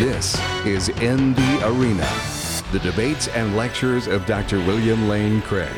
This is In the Arena, the debates and lectures of Dr. William Lane Craig.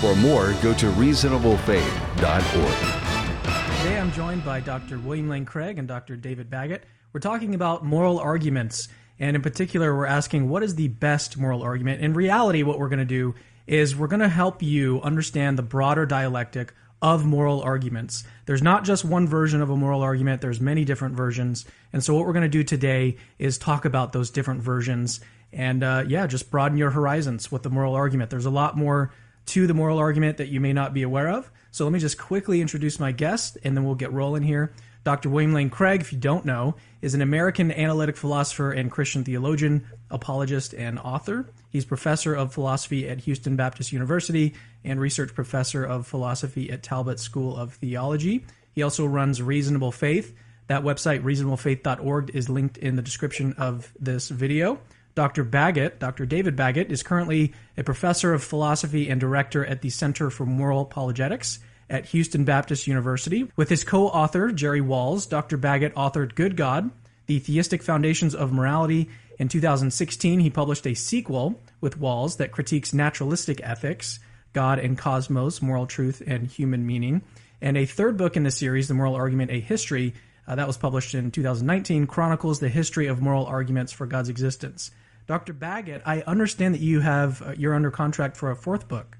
For more, go to reasonablefaith.org. Today I'm joined by Dr. William Lane Craig and Dr. David Baggett. We're talking about moral arguments, and in particular, we're asking what is the best moral argument. In reality, what we're going to do is we're going to help you understand the broader dialectic of moral arguments. There's not just one version of a moral argument, there's many different versions. And so, what we're going to do today is talk about those different versions and, uh, yeah, just broaden your horizons with the moral argument. There's a lot more to the moral argument that you may not be aware of. So, let me just quickly introduce my guest and then we'll get rolling here. Dr. William Lane Craig, if you don't know, is an American analytic philosopher and Christian theologian, apologist, and author. He's professor of philosophy at Houston Baptist University and research professor of philosophy at Talbot School of Theology. He also runs Reasonable Faith. That website, reasonablefaith.org, is linked in the description of this video. Dr. Baggett, Dr. David Baggett, is currently a professor of philosophy and director at the Center for Moral Apologetics at Houston Baptist University. With his co author, Jerry Walls, Dr. Baggett authored Good God, The Theistic Foundations of Morality. In 2016, he published a sequel with Walls that critiques naturalistic ethics, God and Cosmos, Moral Truth and Human Meaning. And a third book in the series, The Moral Argument, A History, uh, that was published in 2019, chronicles the history of moral arguments for God's existence. Dr. Baggett, I understand that you have uh, you're under contract for a fourth book.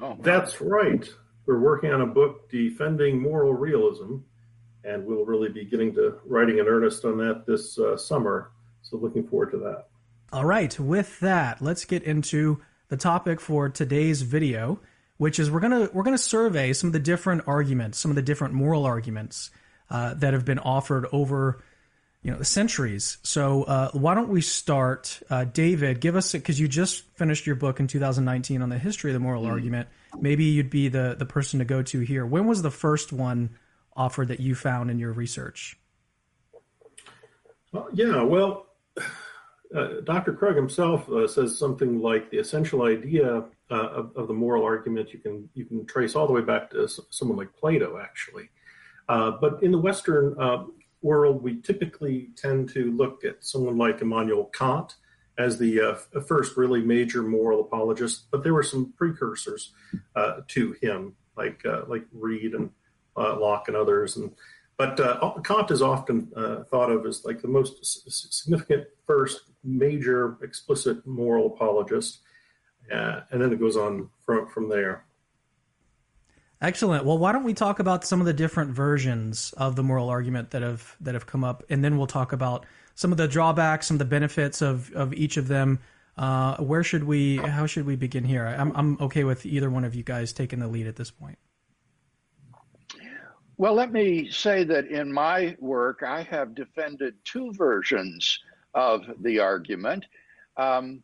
Oh, that's right we're working on a book defending moral realism, and we'll really be getting to writing in earnest on that this uh, summer. So looking forward to that. All right, with that, let's get into the topic for today's video, which is we're gonna we're gonna survey some of the different arguments, some of the different moral arguments uh, that have been offered over you know the centuries. So uh, why don't we start, uh, David? Give us because you just finished your book in 2019 on the history of the moral mm. argument maybe you'd be the the person to go to here. When was the first one offered that you found in your research? Uh, yeah, well, uh, Dr. Craig himself uh, says something like the essential idea uh, of, of, the moral argument you can you can trace all the way back to someone like Plato, actually. Uh, but in the Western uh, world, we typically tend to look at someone like Immanuel Kant as the first really major moral apologist, but there were some precursors to him, like like Reid and Locke and others. And but uh, Kant is often uh, thought of as like the most significant first major explicit moral apologist, and then it goes on from from there. Excellent. Well, why don't we talk about some of the different versions of the moral argument that have that have come up, and then we'll talk about some of the drawbacks, some of the benefits of, of each of them. Uh, where should we? How should we begin here? I'm I'm okay with either one of you guys taking the lead at this point. Well, let me say that in my work, I have defended two versions of the argument. Um,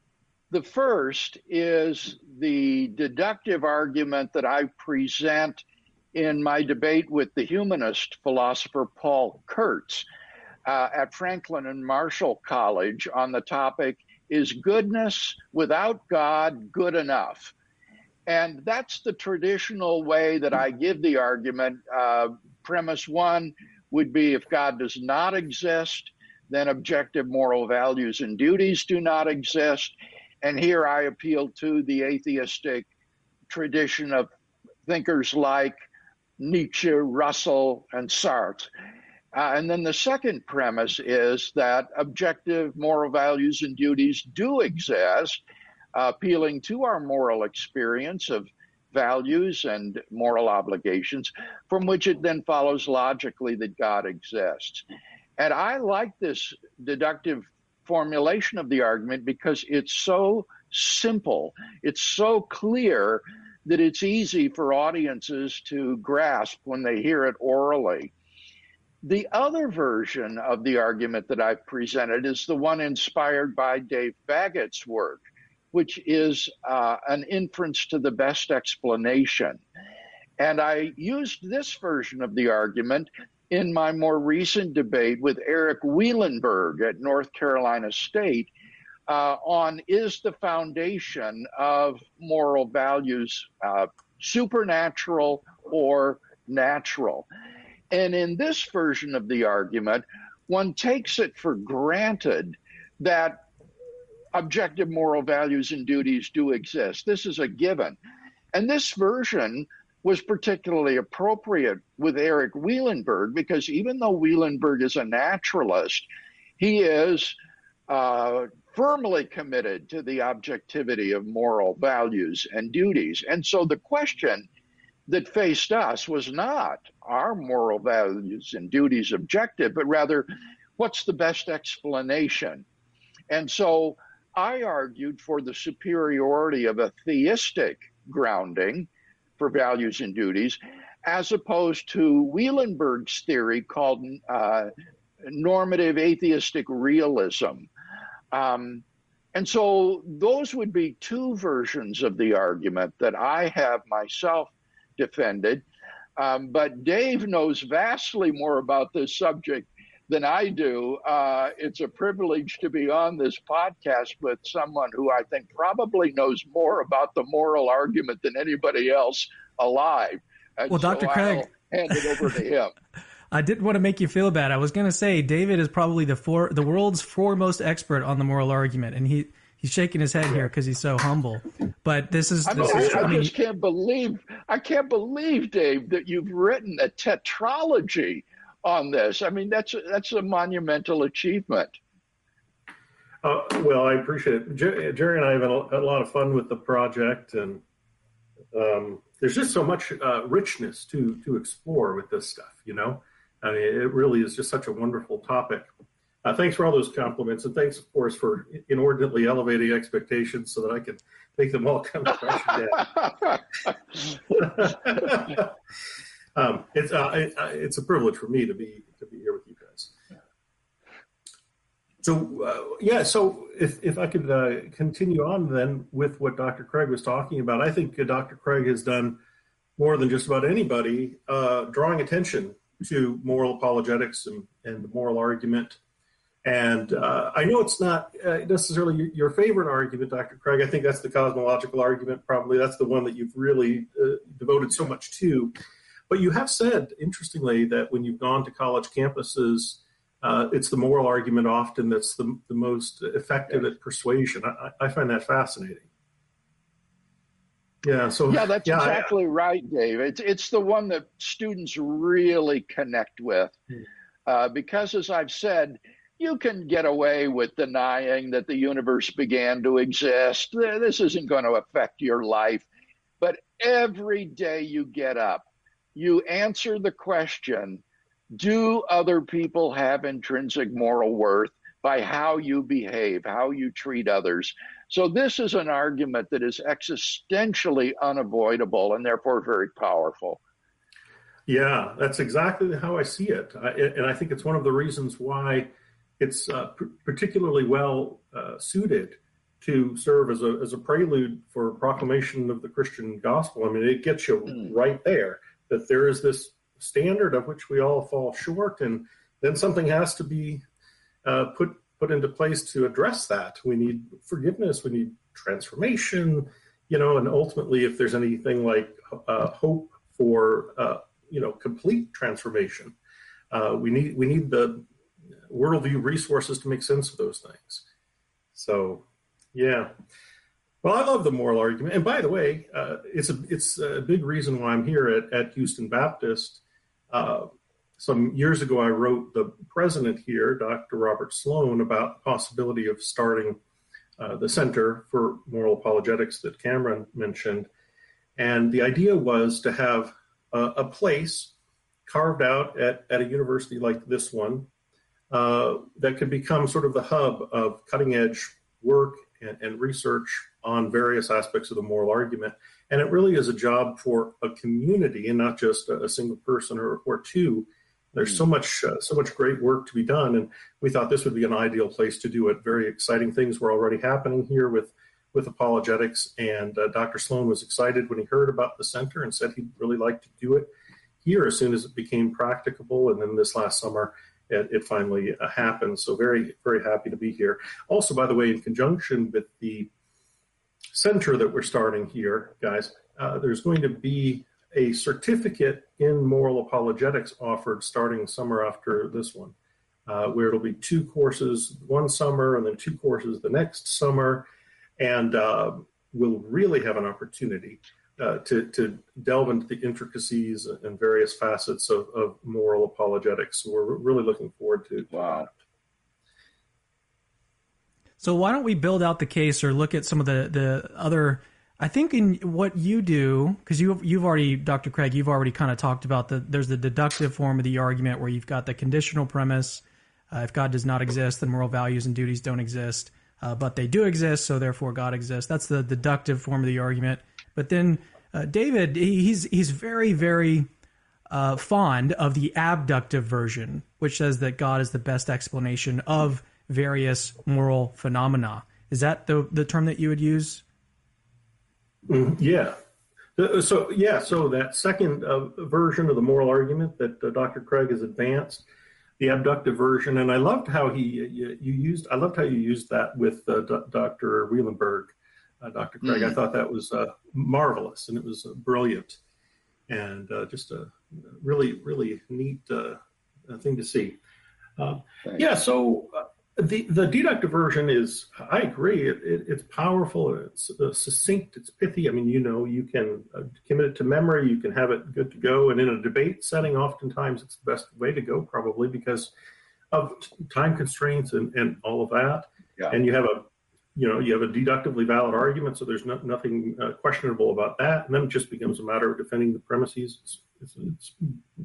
the first is the deductive argument that I present in my debate with the humanist philosopher Paul Kurtz uh, at Franklin and Marshall College on the topic Is goodness without God good enough? And that's the traditional way that I give the argument. Uh, premise one would be if God does not exist, then objective moral values and duties do not exist. And here I appeal to the atheistic tradition of thinkers like Nietzsche, Russell, and Sartre. Uh, and then the second premise is that objective moral values and duties do exist, appealing to our moral experience of values and moral obligations, from which it then follows logically that God exists. And I like this deductive formulation of the argument because it's so simple, it's so clear that it's easy for audiences to grasp when they hear it orally. The other version of the argument that I've presented is the one inspired by Dave Baggett's work, which is uh, an inference to the best explanation. And I used this version of the argument in my more recent debate with Eric Wielenberg at North Carolina State uh, on is the foundation of moral values uh, supernatural or natural? And in this version of the argument, one takes it for granted that objective moral values and duties do exist. This is a given. And this version was particularly appropriate with Eric Wielenberg because even though Wielenberg is a naturalist, he is uh, firmly committed to the objectivity of moral values and duties. And so the question that faced us was not our moral values and duties objective, but rather what's the best explanation? And so I argued for the superiority of a theistic grounding for values and duties, as opposed to Wielenberg's theory called uh, normative atheistic realism. Um, and so those would be two versions of the argument that I have myself defended. Um, but Dave knows vastly more about this subject than I do. Uh, it's a privilege to be on this podcast with someone who I think probably knows more about the moral argument than anybody else alive. And well, so Dr. Craig, I'll hand it over to him. I didn't want to make you feel bad. I was going to say David is probably the for, the world's foremost expert on the moral argument, and he he's shaking his head here because he's so humble. But this is, I, mean, is, I, I, I mean, just can't believe I can't believe Dave that you've written a tetralogy on this. I mean, that's that's a monumental achievement. Uh, well, I appreciate it. Jerry and I have had a lot of fun with the project, and um, there's just so much uh, richness to to explore with this stuff. You know, I mean, it really is just such a wonderful topic. Uh, thanks for all those compliments, and thanks, of course, for inordinately elevating expectations so that I can make them all come crashing down. um, it's uh, it, uh, it's a privilege for me to be to be here with you guys. So uh, yeah, so if if I could uh, continue on then with what Dr. Craig was talking about, I think uh, Dr. Craig has done more than just about anybody drawing attention to moral apologetics and, and the moral argument. And uh, I know it's not uh, necessarily your, favorite argument, Dr. Craig. I think that's the cosmological argument. Probably that's the one that you've really uh, devoted so much to. But you have said, interestingly, that when you've gone to college campuses, uh, it's the moral argument often that's the, the most effective at persuasion. I, I find that fascinating. Yeah. So yeah, that's yeah, exactly right, Dave. It's it's the one that students really connect with, hmm. uh, because as I've said, you can get away with denying that the universe began to exist. This isn't going to affect your life, but every day you get up, you answer the question: Do other people have intrinsic moral worth? by how you behave, how you treat others. So, this is an argument that is existentially unavoidable and therefore very powerful. Yeah, that's exactly how I see it. I, and I think it's one of the reasons why it's uh, p- particularly well uh, suited to serve as a, as a prelude for proclamation of the Christian gospel. I mean, it gets you mm. right there that there is this standard of which we all fall short, and then something has to be uh, put put into place to address that. We need forgiveness. We need transformation. You know, and ultimately, if there's anything like uh, hope for uh, you know complete transformation, uh, we need we need the worldview resources to make sense of those things. So, yeah. Well, I love the moral argument, and by the way, uh, it's a it's a big reason why I'm here at, at Houston Baptist. Uh, some years ago, I wrote the president here, Dr. Robert Sloan, about the possibility of starting uh, the Center for Moral Apologetics that Cameron mentioned. And the idea was to have a, place carved out at, at a university like this one uh, that could become sort of the hub of cutting edge work and, and research on various aspects of the moral argument. And it really is a job for a community and not just a, a single person or, or two there's so much, uh, so much great work to be done, and we thought this would be an ideal place to do it. Very exciting things were already happening here with with apologetics, and uh, Dr. Sloan was excited when he heard about the center and said he'd really like to do it here as soon as it became practicable. And then this last summer, it, it finally uh, happened. So very, very happy to be here. Also, by the way, in conjunction with the center that we're starting here, guys, uh, there's going to be a certificate in moral apologetics offered starting summer after this one. uh, where it'll be two courses one summer and then two courses the next summer. And uh, we'll really have an opportunity uh, to, to delve into the intricacies and various facets of, of moral apologetics. So we're really looking forward to, wow. So why don't we build out the case or look at some of the, the other I think in what you do, because you you've already, Dr. Craig, you've already kind of talked about the there's the deductive form of the argument where you've got the conditional premise. Uh, if God does not exist, then moral values and duties don't exist, uh, but they do exist, so therefore God exists. That's the deductive form of the argument. But then uh, David, he's he's very very uh, fond of the abductive version, which says that God is the best explanation of various moral phenomena. Is that the the term that you would use? Mm, yeah. So yeah, so that second uh, version of the moral argument that uh, Dr. Craig has advanced, the abductive version, and I loved how he you, you used. I loved how you used that with uh, Dr. Wielenberg, uh, Dr. Craig. Mm-hmm. I thought that was uh, marvelous and it was uh, brilliant, and just a really really neat thing to see. yeah, so the the deductive version is, I agree, it, it, it's powerful, it's uh, succinct, it's pithy. I mean, you know, you can uh, commit it to memory, you can have it good to go. And in a debate setting, oftentimes it's the best way to go, probably because of time constraints and, and all of that. Yeah. And you have a, you know, you have a deductively valid argument, so there's no, nothing uh, questionable about that. And then it just becomes a matter of defending the premises. It's, it's, it's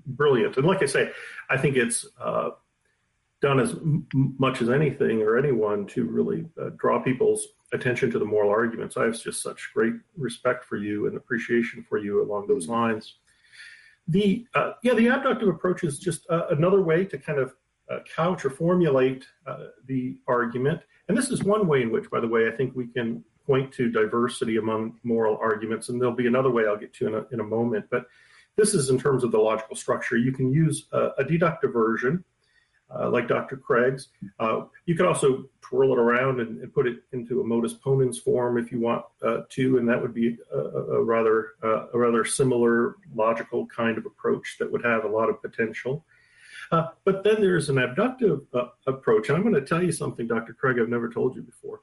brilliant. And like I say, I think it's uh, done as m- much as anything or anyone to really uh, draw people's attention to the moral arguments. I have just such great respect for you and appreciation for you along those lines. The uh, yeah, the abductive approach is just uh, another way to kind of couch or formulate uh, the argument. And this is one way in which, by the way, I think we can point to diversity among moral arguments. And there'll be another way I'll get to in a, in a moment. But this is in terms of the logical structure. You can use a, a deductive version uh, like Dr. Craig's. Uh, you could also twirl it around and, and, put it into a modus ponens form if you want uh, to, and that would be a, a rather uh, a rather similar logical kind of approach that would have a lot of potential. Uh, but then there's an abductive uh, approach, and I'm going to tell you something, Dr. Craig, I've never told you before.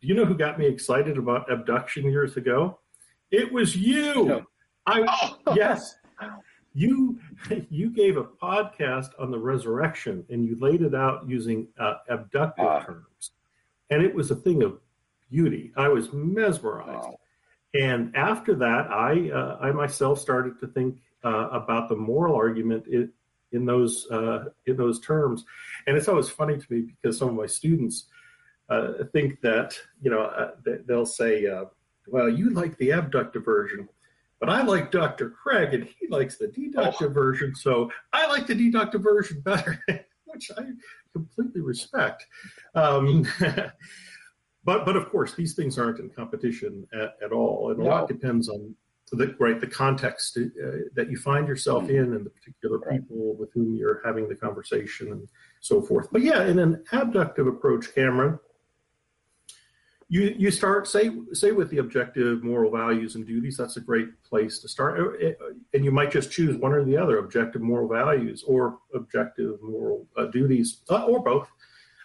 Do you know who got me excited about abduction years ago? It was you. No. I yes you you gave a podcast on the resurrection and you laid it out using uh, abductive uh, terms and it was a thing of beauty i was mesmerized wow. and after that i uh, i myself started to think uh, about the moral argument in, those uh, in those terms and it's always funny to me because some of my students uh, think that you know they'll say well you like the abductive version but I like Dr. Craig, and he likes the deductive oh. version, so I like the deductive version better, which I completely respect. Um, but but of course, these things aren't in competition at, at all, and a no. lot depends on the right the context uh, that you find yourself mm-hmm. in, and the particular people with whom you're having the conversation, and so forth. But yeah, in an abductive approach, Cameron you you start say say with the objective moral values and duties that's a great place to start uh, uh, and you might just choose one or the other objective moral values or objective moral uh, duties uh, or both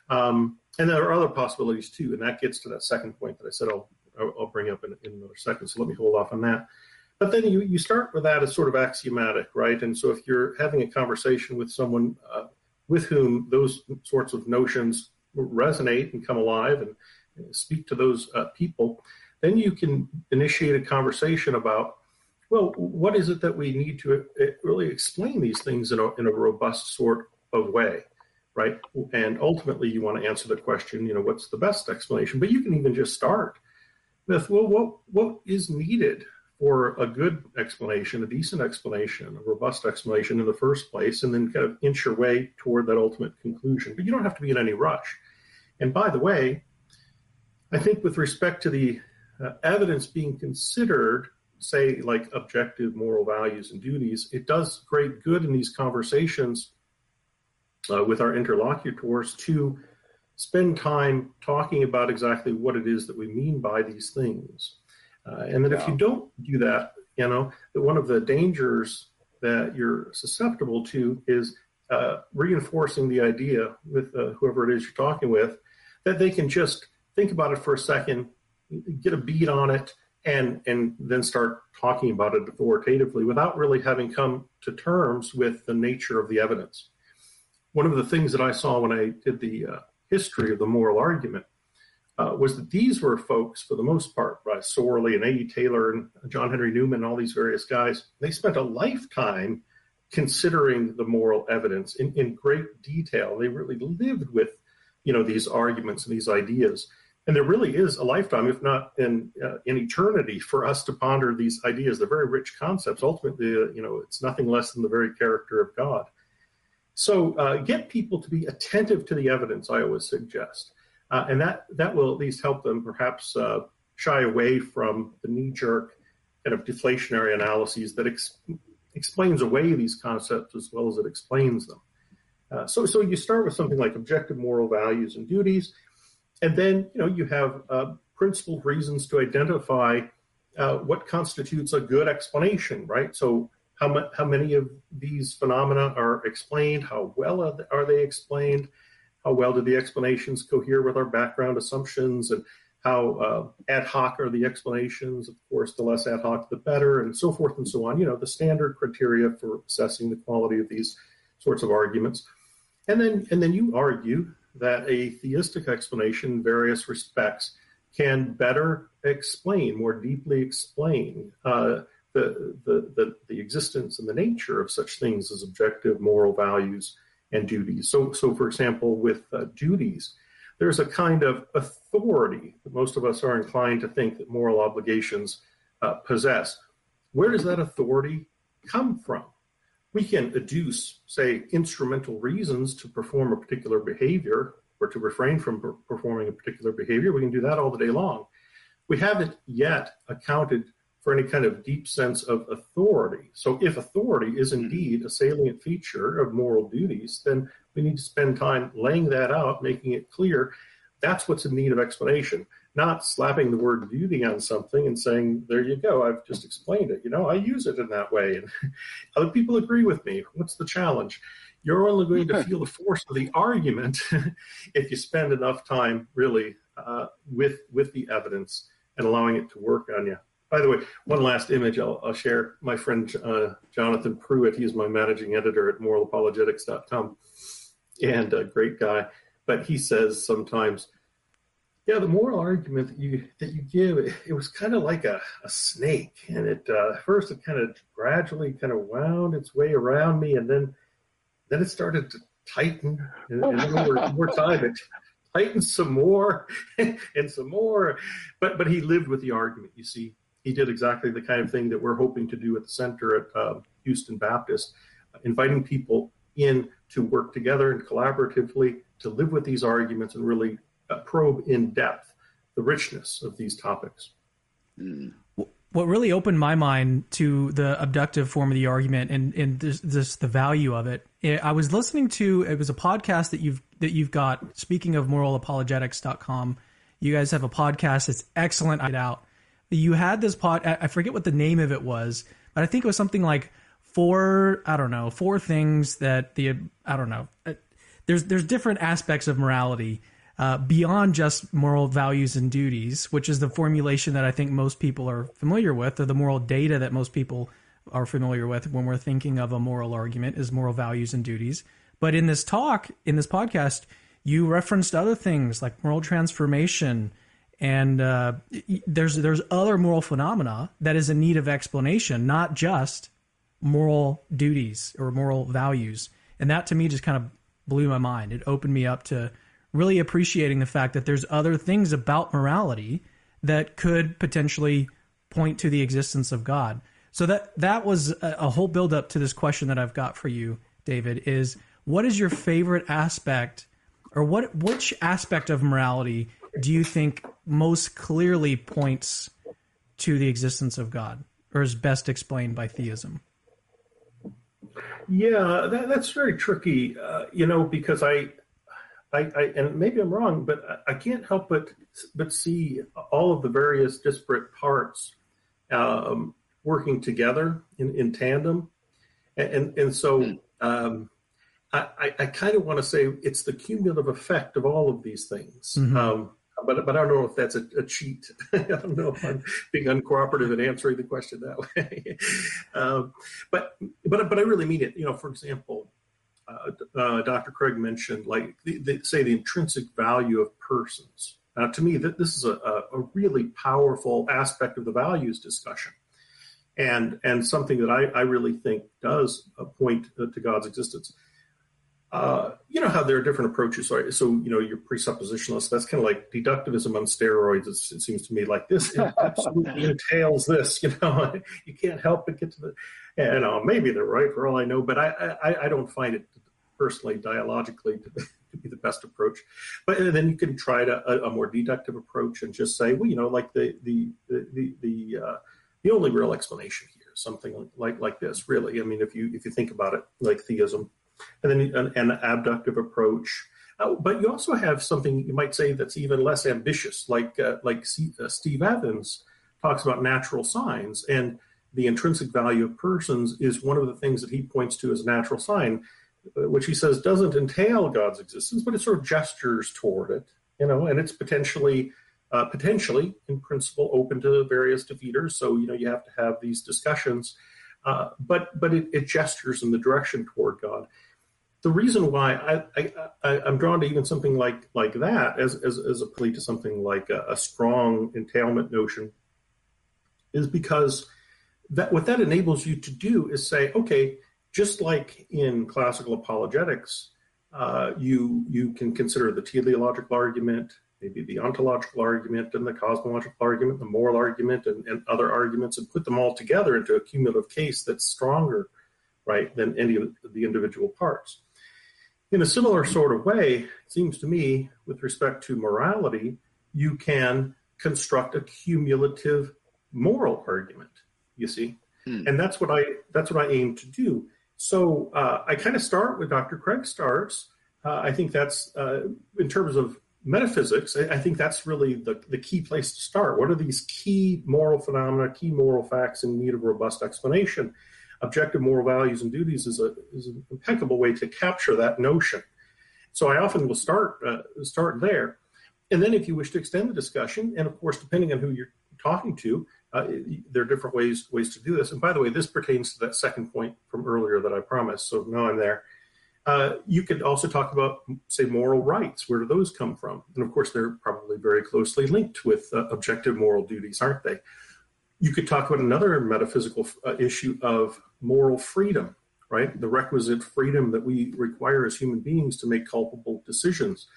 um, and there are other possibilities too and that gets to that second point that i said i'll i'll bring up in, in another second so let me hold off on that but then you you start with that as sort of axiomatic right and so if you're having a conversation with someone uh, with whom those sorts of notions resonate and come alive and speak to those uh, people, then you can initiate a conversation about, well, what is it that we need to uh, really explain these things in a, in a robust sort of way, right? And ultimately, you want to answer the question, you know, what's the best explanation? But you can even just start with, well, what what is needed for a good explanation, a decent explanation, a robust explanation in the first place, and then kind of inch your way toward that ultimate conclusion. But you don't have to be in any rush. And by the way, I think with respect to the uh, evidence being considered, say, like objective moral values and duties, it does great good in these conversations uh, with our interlocutors to spend time talking about exactly what it is that we mean by these things. Uh, and that yeah. if you don't do that, you know, that one of the dangers that you're susceptible to is uh, reinforcing the idea with uh, whoever it is you're talking with that they can just think about it for a second, get a beat on it, and and then start talking about it authoritatively without really having come to terms with the nature of the evidence. One of the things that I saw when I did the uh, history of the moral argument uh, was that these were folks, for the most part, by Sorley and A.E. Taylor and John Henry Newman and all these various guys, they spent a lifetime considering the moral evidence in, in great detail. They really lived with, you know, these arguments and these ideas. And there really is a lifetime, if not in uh, eternity, for us to ponder these ideas. They're very rich concepts. Ultimately, uh, you know, it's nothing less than the very character of God. So uh, get people to be attentive to the evidence. I always suggest, uh, and that that will at least help them perhaps uh, shy away from the knee jerk kind of deflationary analyses that ex- explains away these concepts as well as it explains them. Uh, so so you start with something like objective moral values and duties, and then you know you have uh, principled reasons to identify uh, what constitutes a good explanation, right? So how, ma- how many of these phenomena are explained? How well are they, are they explained? How well do the explanations cohere with our background assumptions? And how uh, ad hoc are the explanations? Of course, the less ad hoc, the better, and so forth and so on. You know, the standard criteria for assessing the quality of these sorts of arguments. And then, and then you argue that a theistic explanation in various respects can better explain, more deeply explain uh, the, the, the, the, existence and the nature of such things as objective moral values and duties. So, so for example, with uh, duties, there's a kind of authority that most of us are inclined to think that moral obligations uh, possess. Where does that authority come from? We can adduce, say, instrumental reasons to perform a particular behavior or to refrain from per- performing a particular behavior. We can do that all the day long. We haven't yet accounted for any kind of deep sense of authority. So, if authority is mm-hmm. indeed a salient feature of moral duties, then we need to spend time laying that out, making it clear. That's what's in need of explanation, not slapping the word duty on something and saying, there you go, I've just explained it. You know, I use it in that way. And other people agree with me. What's the challenge? You're only going to feel the force of the argument if you spend enough time really uh, with, with the evidence and allowing it to work on you. By the way, one last image I'll, I'll share. My friend uh, Jonathan Pruitt, he's my managing editor at moralapologetics.com and a great guy. But he says sometimes, yeah, the moral argument that you that you give, it, it was kind of like a, a snake, and it uh, first it kind of gradually kind of wound its way around me, and then then it started to tighten, and, and then over more time it tightened some more and some more. But but he lived with the argument, you see he did exactly the kind of thing that we're hoping to do at the center at uh, Houston Baptist, uh, inviting people in to work together and collaboratively to live with these arguments and really uh, probe in depth the richness of these topics. Mm. What really opened my mind to the abductive form of the argument and, and this, this the value of it, I was listening to it was a podcast that you've that you've got. Speaking of moralapologetics.com, you guys have a podcast. It's excellent. Out you had this pod. I forget what the name of it was, but I think it was something like four. I don't know, four things that the I don't know. Uh, there's there's different aspects of morality uh, beyond just moral values and duties, which is the formulation that I think most people are familiar with, or the moral data that most people are familiar with when we're thinking of a moral argument is moral values and duties. But in this talk, in this podcast, you referenced other things like moral transformation and uh, there's there's other moral phenomena that is in need of explanation, not just moral duties or moral values. And that to me just kind of blew my mind. It opened me up to really appreciating the fact that there's other things about morality that could potentially point to the existence of God. So that that was a, a whole build up to this question that I've got for you, David, is what is your favorite aspect or what which aspect of morality do you think most clearly points to the existence of God, or is best explained by theism? Yeah, that, that's very tricky, uh, you know, because I, I, I, and maybe I'm wrong, but I can't help but but see all of the various disparate parts um, working together in, in tandem, and and, and so hmm. um, I, I kind of want to say it's the cumulative effect of all of these things. Mm-hmm. Um, but but I don't know if that's a, a cheat. I don't know if I'm being uncooperative in answering the question that way. um, but but but I really mean it. You know, for example, uh, uh, Dr. Craig mentioned like the, the, say the intrinsic value of persons. Now, to me, this is a, a really powerful aspect of the values discussion, and and something that I, I really think does point to God's existence. Uh, you know how there are different approaches. So, so you know, your presuppositionalist, that's kind of like deductivism on steroids. It's, it seems to me like this absolutely entails this. You know, you can't help but get to the. You know, maybe they're right for all I know, but I I, I don't find it personally dialogically to, to, be the best approach. But then you can try to, a, a, more deductive approach and just say, well, you know, like the the the the the, uh, the only real explanation here is something like like this. Really, I mean, if you if you think about it, like theism and then an, an abductive approach. Uh, but you also have something you might say that's even less ambitious, like uh, like C, uh, Steve Evans talks about natural signs, and the intrinsic value of persons is one of the things that he points to as a natural sign, uh, which he says doesn't entail God's existence, but it sort of gestures toward it, you know, and it's potentially uh, potentially in principle open to various defeaters. So you know you have to have these discussions. Uh, but but it, it, gestures in the direction toward God. The reason why I, am drawn to even something like like that as as, as a plea to something like a, a, strong entailment notion is because that what that enables you to do is say, okay, just like in classical apologetics, uh, you you can consider the teleological argument, maybe the ontological argument, and the cosmological argument, the moral argument, and, and other arguments, and put them all together into a cumulative case that's stronger, right, than any of the individual parts. In a similar sort of way, it seems to me, with respect to morality, you can construct a cumulative moral argument. You see, hmm. and that's what I that's what I aim to do. So uh, I kind of start with Dr. Craig starts. Uh, I think that's uh, in terms of metaphysics. I, I, think that's really the, the key place to start. What are these key moral phenomena, key moral facts in need of robust explanation? objective moral values and duties is, a, is an impeccable way to capture that notion. So I often will start uh, start there, and then if you wish to extend the discussion, and of course, depending on who you're talking to, uh, there are different ways ways to do this. And by the way, this pertains to that second point from earlier that I promised. So now I'm there. Uh, you could also talk about, say, moral rights. Where do those come from? And of course, they're probably very closely linked with uh, objective moral duties, aren't they? You could talk about another metaphysical uh, issue of moral freedom, right? The requisite freedom that we require as human beings to make culpable decisions.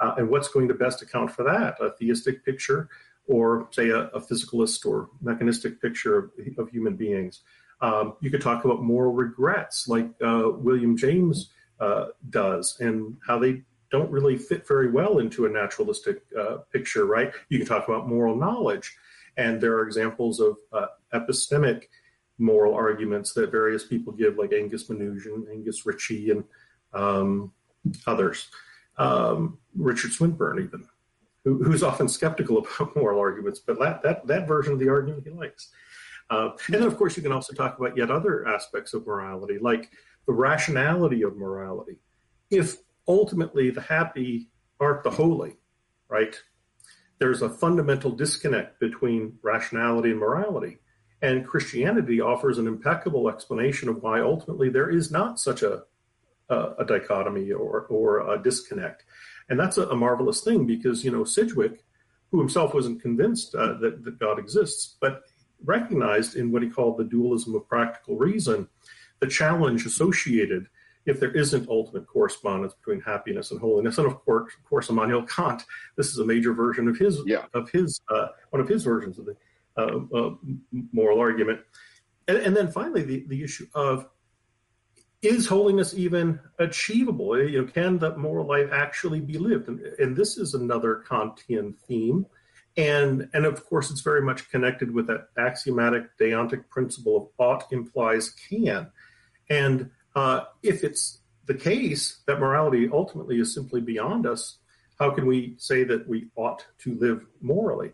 Uh, and what's going to best account for that? A theistic picture, or say a, a physicalist or mechanistic picture of, of human beings. Um, you could talk about moral regrets, like uh, William James uh, does, and how they don't really fit very well into a naturalistic uh, picture, right? You can talk about moral knowledge. And there are examples of uh, epistemic moral arguments that various people give, like Angus Menuge, Angus Ritchie, and um, others. Um, Richard Swinburne, even, who, who's often skeptical about moral arguments, but that, that, that version of the argument he likes. Uh, and then, of course, you can also talk about yet other aspects of morality, like the rationality of morality. If ultimately the happy aren't the holy, right? there's a fundamental disconnect between rationality and morality. And Christianity offers an impeccable explanation of why ultimately there is not such a, a, a dichotomy or, or a disconnect. And that's a, a, marvelous thing because, you know, Sidgwick, who himself wasn't convinced uh, that, that God exists, but recognized in what he called the dualism of practical reason the challenge associated if there isn't ultimate correspondence between happiness and holiness. And of course, of course, Immanuel Kant, this is a major version of his yeah. of his uh, one of his versions of the uh, uh, moral argument. And, and, then finally, the, the issue of is holiness even achievable? You know, can the moral life actually be lived? And, and this is another Kantian theme. And, and of course, it's very much connected with that axiomatic deontic principle of ought implies can. And uh, if it's the case that morality ultimately is simply beyond us, how can we say that we ought to live morally?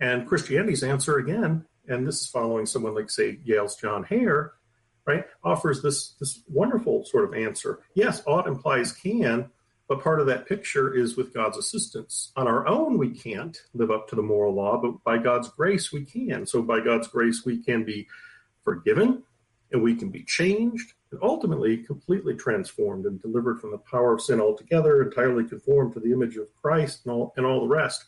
And Christianity's answer again, and this is following someone like, say, Yale's John Hare, right, offers this this wonderful sort of answer. Yes, ought implies can, but part of that picture is with God's assistance. On our own, we can't live up to the moral law, but by God's grace, we can. So by God's grace, we can be forgiven and we can be changed and ultimately completely transformed and delivered from the power of sin altogether, entirely conformed to the image of Christ and all, and all the rest.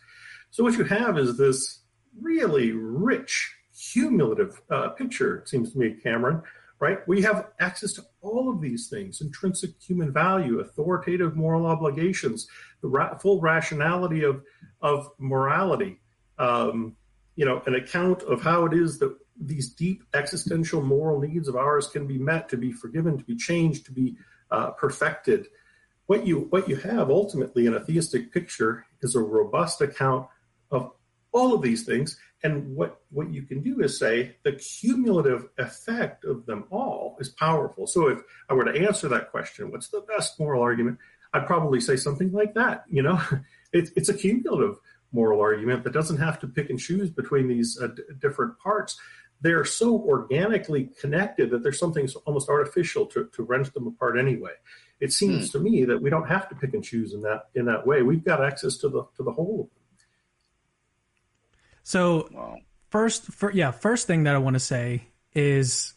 So what you have is this really rich, cumulative uh, picture, it seems to me, Cameron, right? We have access to all of these things intrinsic human value, authoritative moral obligations, the ra- full rationality of, of morality, um, you know, an account of how it is that these deep existential moral needs of ours can be met, to be forgiven, to be changed, to be uh, perfected. What you what you have ultimately in a theistic picture is a robust account of all of these things, and what what you can do is say the cumulative effect of them all is powerful. So if I were to answer that question, what's the best moral argument? I'd probably say something like that. You know, it's it's a cumulative moral argument that doesn't have to pick and choose between these uh, d- different parts they're so organically connected that there's something almost artificial to, to wrench them apart anyway. It seems hmm. to me that we don't have to pick and choose in that in that way. We've got access to the to the whole of them. So wow. first, for, yeah, first thing that I want to say is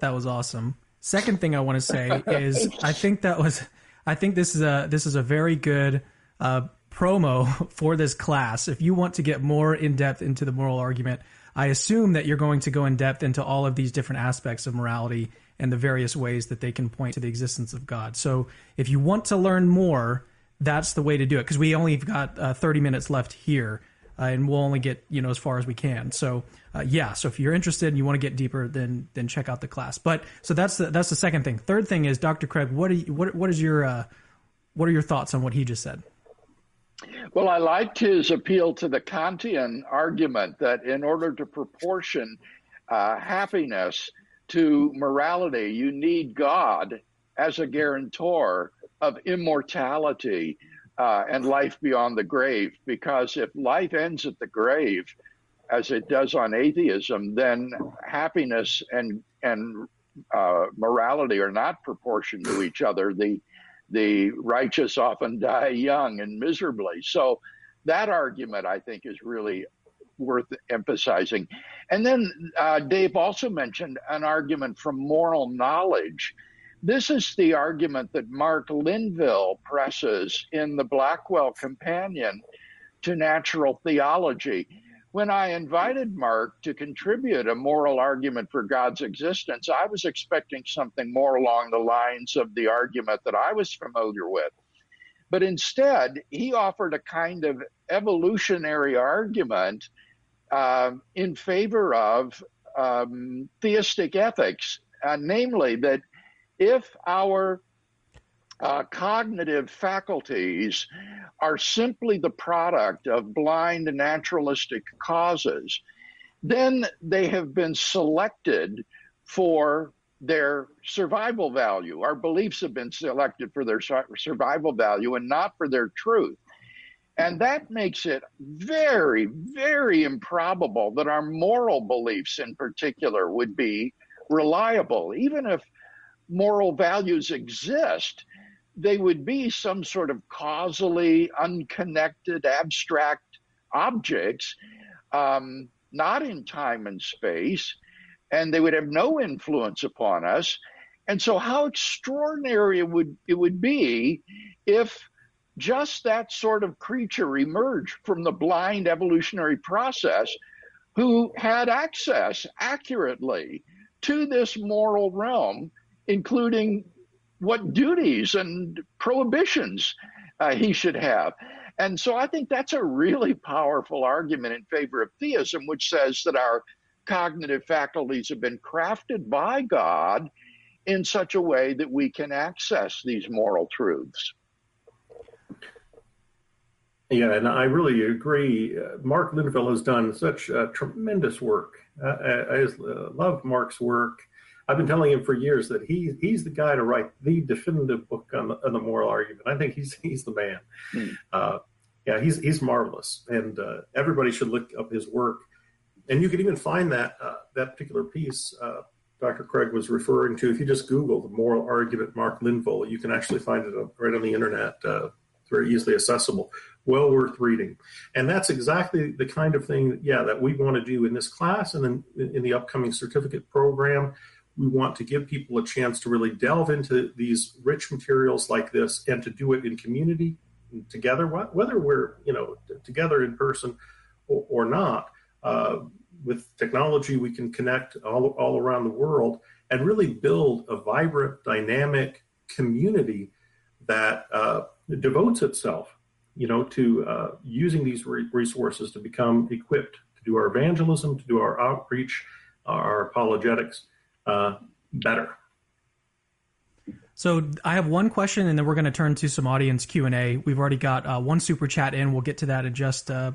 that was awesome. Second thing I want to say is I think that was I think this is a this is a very good uh, promo for this class. If you want to get more in depth into the moral argument, I assume that you're going to go in depth into all of these different aspects of morality and the various ways that they can point to the existence of God. So if you want to learn more, that's the way to do it because we only got uh, 30 minutes left here. Uh, and we'll only get you know as far as we can. So uh, yeah, so if you're interested and you want to get deeper, then then check out the class. But so that's the, that's the second thing. Third thing is Dr. Craig. What are you, what what is your uh, what are your thoughts on what he just said? Well, I liked his appeal to the Kantian argument that in order to proportion uh, happiness to morality, you need God as a guarantor of immortality uh, and life beyond the grave. Because if life ends at the grave, as it does on atheism, then happiness and and uh, morality are not proportioned to each other. The the righteous often die young and miserably. So that argument, I think, is really worth emphasizing. And then uh, Dave also mentioned an argument from moral knowledge. This is the argument that Mark Linville presses in the Blackwell Companion to Natural Theology when I invited Mark to contribute a moral argument for God's existence, I was expecting something more along the lines of the argument that I was familiar with. But instead, he offered a kind of evolutionary argument um, in favor of um, theistic ethics, uh, namely that if our uh, cognitive faculties are simply the product of blind naturalistic causes, then they have been selected for their survival value. Our beliefs have been selected for their survival value and not for their truth. And that makes it very, very improbable that our moral beliefs in particular would be reliable. Even if moral values exist, they would be some sort of causally unconnected abstract objects, um, not in time and space, and they would have no influence upon us. And so, how extraordinary it would it would be if just that sort of creature emerged from the blind evolutionary process, who had access accurately to this moral realm, including what duties and prohibitions uh, he should have. And so I think that's a really powerful argument in favor of theism, which says that our cognitive faculties have been crafted by God in such a way that we can access these moral truths. Yeah, and I really agree. Uh, Mark Linville has done such uh, tremendous work. Uh, I, I, love Mark's work. I've been telling him for years that he he's the guy to write the definitive book on the, on the moral argument. I think he's he's the man. Hmm. Uh, yeah, he's he's marvelous, and uh, everybody should look up his work. And you can even find that uh, that particular piece uh, Dr. Craig was referring to, if you just Google the moral argument Mark Linville, you can actually find it right on the internet, uh, very easily accessible. Well worth reading. And that's exactly the kind of thing, yeah, that we want to do in this class and then in the upcoming certificate program. We want to give people a chance to really delve into these rich materials like this and to do it in community together, whether we're, you know, together in person or, or not. Uh, with technology, we can connect all, all around the world and really build a vibrant, dynamic community that uh, devotes itself, you know, to uh, using these re- resources to become equipped to do our evangelism, to do our outreach, our apologetics uh, better. So I have one question, and then we're going to turn to some audience Q and A. We've already got uh, one super chat in. We'll get to that in just uh,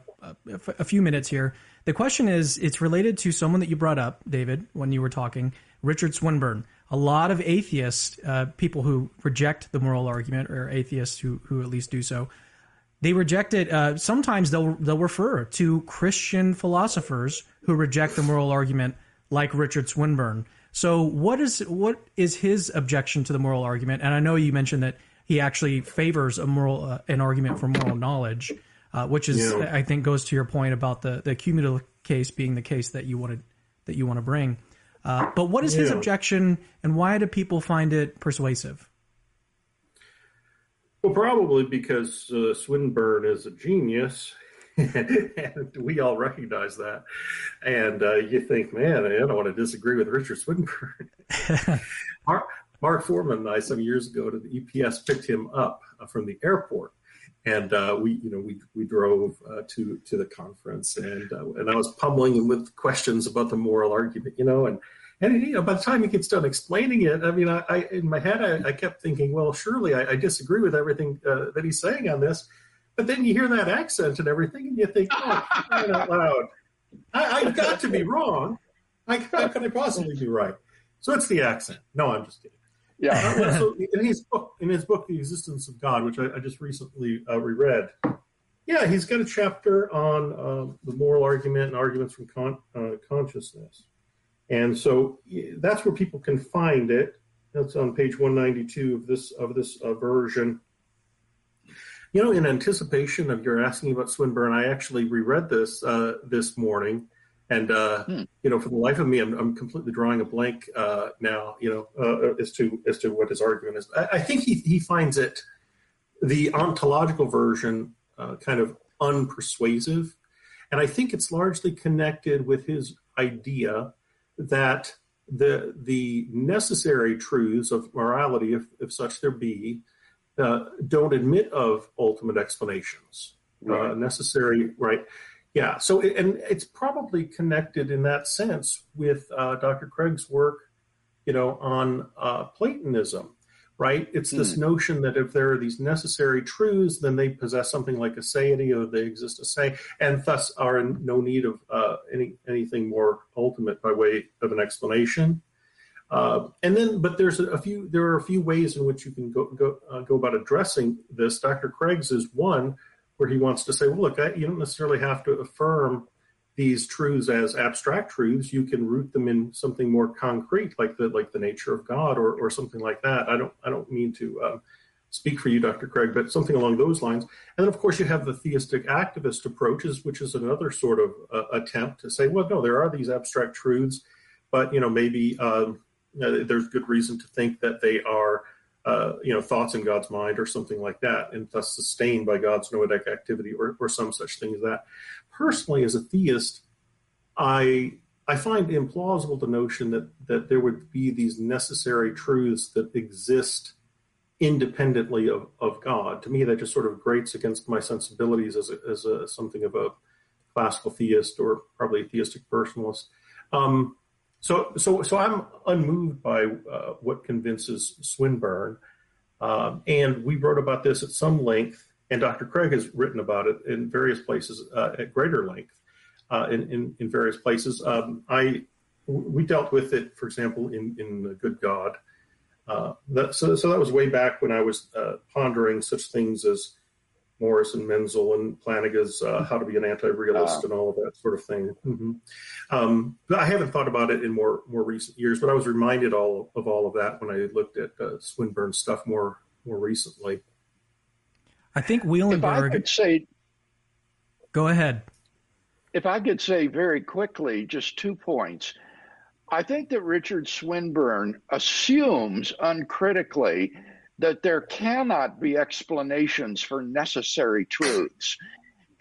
a few minutes here. The question is, it's related to someone that you brought up, David, when you were talking, Richard Swinburne. A lot of atheists, uh, people who reject the moral argument, or atheists who who at least do so, they reject it. Uh, sometimes they'll they'll refer to Christian philosophers who reject the moral argument, like Richard Swinburne. So what is what is his objection to the moral argument? And I know you mentioned that he actually favors a moral uh, an argument for moral knowledge, uh, which is yeah. I think goes to your point about the the cumulative case being the case that you wanted that you want to bring. Uh, but what is yeah. his objection, and why do people find it persuasive? Well, probably because uh, Swinburne is a genius and we all recognize that. And uh, you think, man, I don't want to disagree with Richard Swinburne. Mark, Mark Foreman and I, some years ago, to the EPS, picked him up uh, from the airport. And uh, we, you know, we we drove uh, to to the conference, and uh, and I was pummeling him with questions about the moral argument, you know, and and you know, by the time he gets done explaining it, I mean, I, I in my head, I, I, kept thinking, well, surely I, I disagree with everything uh, that he's saying on this, but then you hear that accent and everything, and you think, oh, crying out loud. I, have got to be wrong. I, how can I possibly be right? So it's the accent. No, I'm just kidding. Yeah. Uh, so in his book, in his book, The Existence of God, which I, I just recently uh, reread, yeah, he's got a chapter on uh, the moral argument and arguments from con- uh, consciousness, and so that's where people can find it. That's on page 192 of this of this uh, version. You know, in anticipation of your asking about Swinburne, I actually reread this uh, this morning, and uh, hmm. you know, for the life of me, I'm, I'm completely drawing a blank uh, now. You know, uh, as to as to what his argument is. I, I, think he he finds it the ontological version uh, kind of unpersuasive, and I think it's largely connected with his idea that the the necessary truths of morality, if, if such there be, uh, don't admit of ultimate explanations uh, right. uh, necessary, right? Yeah. So, and it's probably connected in that sense with uh, Dr. Craig's work, you know, on uh, Platonism, right? It's this mm. notion that if there are these necessary truths, then they possess something like aseity, or they exist a se, and thus are in no need of uh, any anything more ultimate by way of an explanation. Uh, and then, but there's a, few. There are a few ways in which you can go go uh, go about addressing this. Dr. Craig's is one where he wants to say, well, look, I, you don't necessarily have to affirm these truths as abstract truths. You can root them in something more concrete, like the like the nature of God or or something like that. I don't I don't mean to. Um, speak for you, Dr. Craig, but something along those lines. And then, of course, you have the theistic activist approaches, which is another sort of uh, attempt to say, well, no, there are these abstract truths, but you know, maybe um, uh, there's good reason to think that they are, uh, you know, thoughts in God's mind or something like that, and thus sustained by God's noetic activity or, or some such thing as that. Personally, as a theist, I I find implausible the notion that that there would be these necessary truths that exist independently of, of God. To me, that just sort of grates against my sensibilities as a, as a something of a classical theist or probably a theistic personalist. Um, so, so, so I'm unmoved by uh, what convinces Swinburne, um, and we wrote about this at some length, and Dr. Craig has written about it in various places uh, at greater length, uh, in, in, in various places. Um, I we dealt with it, for example, in in the Good God. Uh, that, so, so that was way back when I was uh, pondering such things as Morris and Menzel and Plantinga's uh, How to Be an Anti-Realist uh, and all of that sort of thing. Mm-hmm. Um, I haven't thought about it in more more recent years, but I was reminded all of all of that when I looked at uh, Swinburne's stuff more more recently. I think Wielenberg. If I could say, go ahead. If I could say very quickly, just two points. I think that Richard Swinburne assumes uncritically that there cannot be explanations for necessary truths.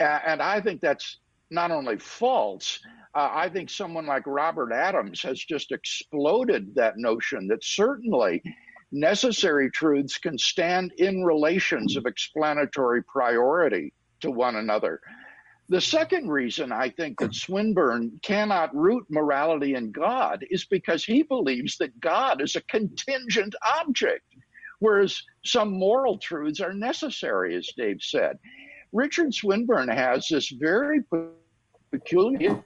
And I think that's not only false, uh, I think someone like Robert Adams has just exploded that notion that certainly necessary truths can stand in relations of explanatory priority to one another. The second reason I think that Swinburne cannot root morality in God is because he believes that God is a contingent object whereas some moral truths are necessary, as Dave said. Richard Swinburne has this very peculiar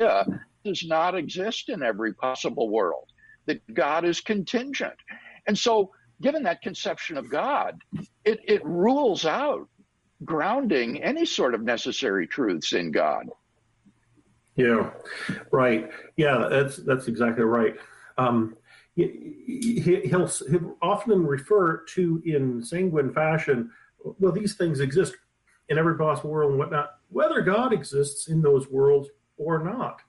idea does not exist in every possible world, that God is contingent. And so, given that conception of God, it, it rules out grounding any sort of necessary truths in God. Yeah, right. Yeah, that's that's exactly right. Um, he'll, he'll often refer to in sanguine fashion, well, these things exist in every possible world and whatnot, whether God exists in those worlds or not.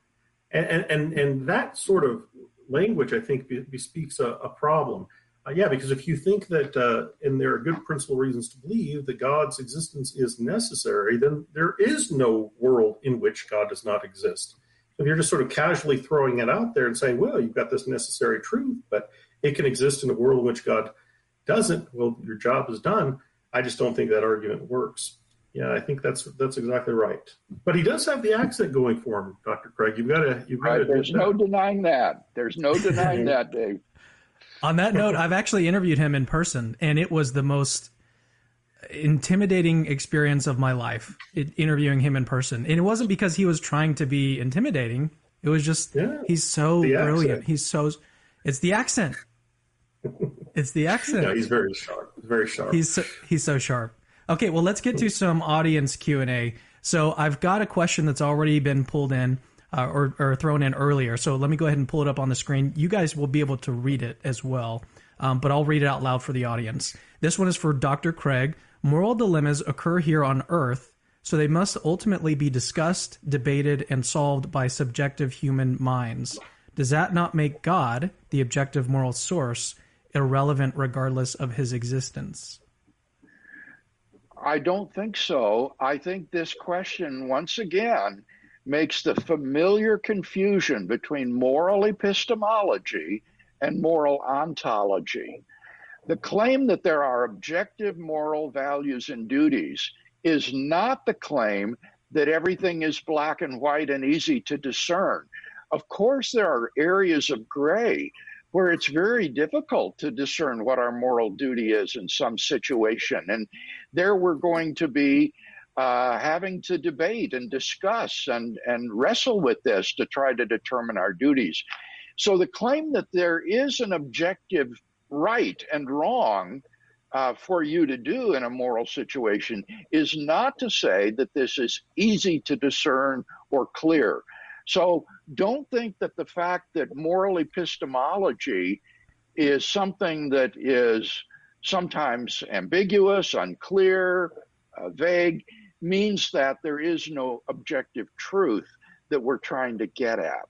And, and, and that sort of language, I think, bespeaks a, a problem. Uh, yeah, because if you think that, uh, and there are good principal reasons to believe that God's existence is necessary, then there is no world in which God does not exist if you're just sort of casually throwing it out there and saying, well, you've got this necessary truth, but it can exist in a world in which God doesn't, well, your job is done. I just don't think that argument works. Yeah, I think that's that's exactly right. But he does have the accent going for him, Dr. Craig. You've got to you've got right, to There's no denying that. There's no denying that, Dave. On that note, I've actually interviewed him in person, and it was the most intimidating experience of my life it, interviewing him in person. And it wasn't because he was trying to be intimidating. It was just yeah, he's so brilliant. he's so it's the accent. It's the accent. Yeah he's very sharp. Very sharp. He's so, he's so sharp. Okay well let's get to some audience q&a so i've got a question that's already been pulled in uh, or, or thrown in earlier. So let me go ahead and pull it up on the screen. You guys will be able to read it as well um, but i'll read it out loud for the audience. This one is for dr craig Moral dilemmas occur here on Earth, so they must ultimately be discussed, debated, and solved by subjective human minds. Does that not make God, the objective moral source, irrelevant regardless of his existence? I don't think so. I think this question, once again, makes the familiar confusion between moral epistemology and moral ontology. The claim that there are objective moral values and duties is not the claim that everything is black and white and easy to discern. Of course, there are areas of gray where it's very difficult to discern what our moral duty is in some situation. And there we're going to be uh, having to debate and discuss and, and wrestle with this to try to determine our duties. So the claim that there is an objective right and wrong uh, for you to do in a moral situation is not to say that this is easy to discern or clear. So don't think that the fact that moral epistemology is something that is sometimes ambiguous, unclear, uh, vague, means that there is no objective truth that we're trying to get at.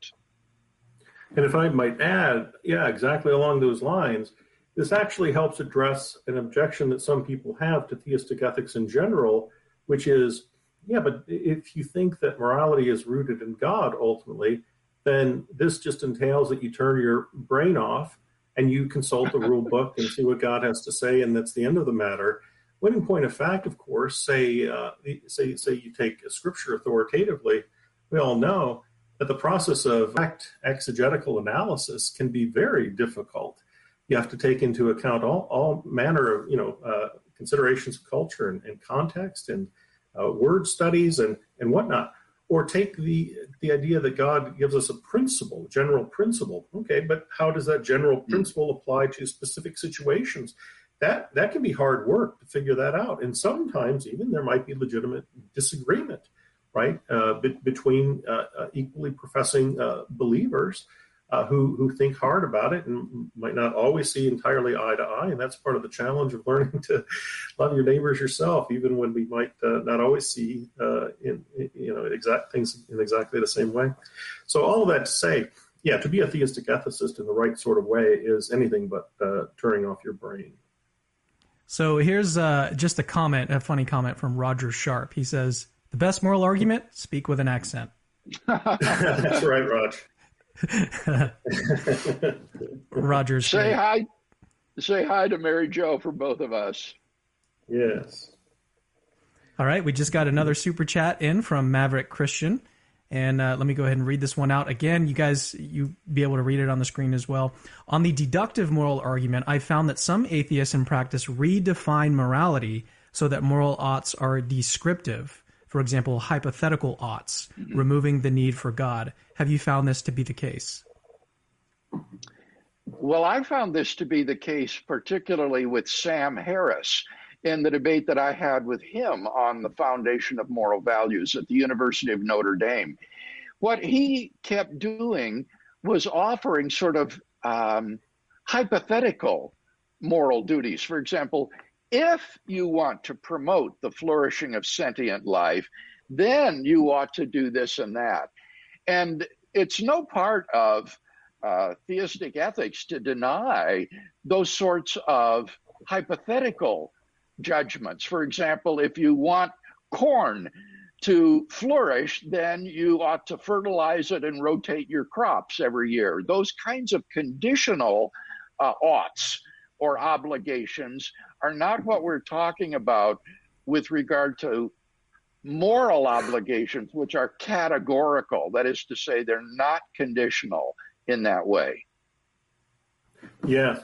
And if I might add, yeah, exactly along those lines, this actually helps address an objection that some people have to theistic ethics in general, which is, yeah, but if you think that morality is rooted in God ultimately, then this just entails that you turn your brain off and you consult the rule book and see what God has to say, and that's the end of the matter. When in point of fact, of course, say uh, say say you take scripture authoritatively, we all know that the process of exegetical analysis can be very difficult you have to take into account all, all manner of you know uh, considerations of culture and, and context and uh, word studies and and whatnot or take the the idea that god gives us a principle general principle okay but how does that general hmm. principle apply to specific situations that that can be hard work to figure that out. And sometimes even there might be legitimate disagreement, right, uh, be, between uh, uh equally professing uh, believers uh, who who think hard about it and might not always see entirely eye to eye. And that's part of the challenge of learning to love your neighbors yourself, even when we might uh, not always see in, in, you know exact things in exactly the same way. So all of that to say. Yeah, to be a theistic ethicist in the right sort of way is anything but turning off your brain. So here's uh, just a comment, a funny comment from Roger Sharp. He says, "The best moral argument: speak with an accent." That's right, Raj. Roger's say great. hi. Say hi to Mary Jo for both of us. Yes. All right, we just got another super chat in from Maverick Christian. And uh, let me go ahead and read this one out again. You guys, you be able to read it on the screen as well. On the deductive moral argument, I found that some atheists in practice redefine morality so that moral oughts are descriptive. For example, hypothetical oughts, mm-hmm. removing the need for God. Have you found this to be the case? Well, I found this to be the case, particularly with Sam Harris in the debate that I had with him on the foundation of moral values at the University of Notre Dame. What he kept doing was offering sort of um, hypothetical moral duties. For example, if you want to promote the flourishing of sentient life, then you ought to do this and that. And it's no part of uh, theistic ethics to deny those sorts of hypothetical judgments. For example, if you want corn to flourish, then you ought to fertilize it and rotate your crops every year. Those kinds of conditional uh, oughts or obligations are not what we're talking about with regard to moral obligations, which are categorical. That is to say, they're not conditional in that way. Yes.